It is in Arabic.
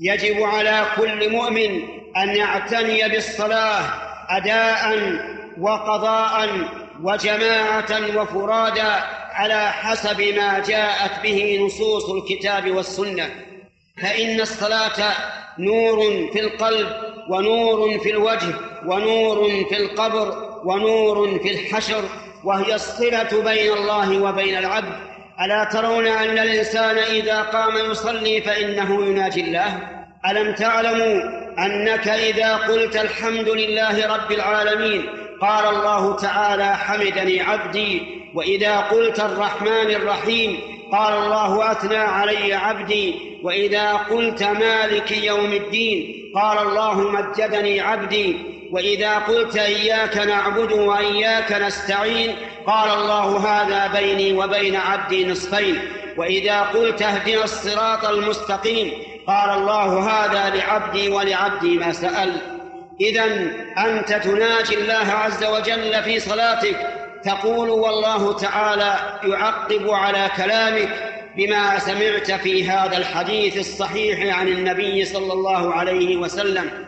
يجب على كل مؤمن أن يعتني بالصلاة أداء وقضاء وجماعة وفرادا على حسب ما جاءت به نصوص الكتاب والسنة. فإن الصلاة نور في القلب ونور في الوجه ونور في القبر ونور في الحشر وهي الصلة بين الله وبين العبد. ألا ترون أن الإنسان إذا قام يصلي فإنه يناجي الله؟ ألم تعلموا أنك إذا قلت الحمد لله رب العالمين قال الله تعالى حمدني عبدي وإذا قلت الرحمن الرحيم قال الله أثنى علي عبدي وإذا قلت مالك يوم الدين قال الله مجدني عبدي. وإذا قلت إياك نعبد وإياك نستعين قال الله هذا بيني وبين عبدي نصفين. وإذا قلت اهدنا الصراط المستقيم قال الله هذا لعبدي ولعبدي ما سأل. اذا أنت تناجي الله عز وجل في صلاتك تقول والله تعالى يعقب على كلامك بما سمعت في هذا الحديث الصحيح عن النبي صلى الله عليه وسلم.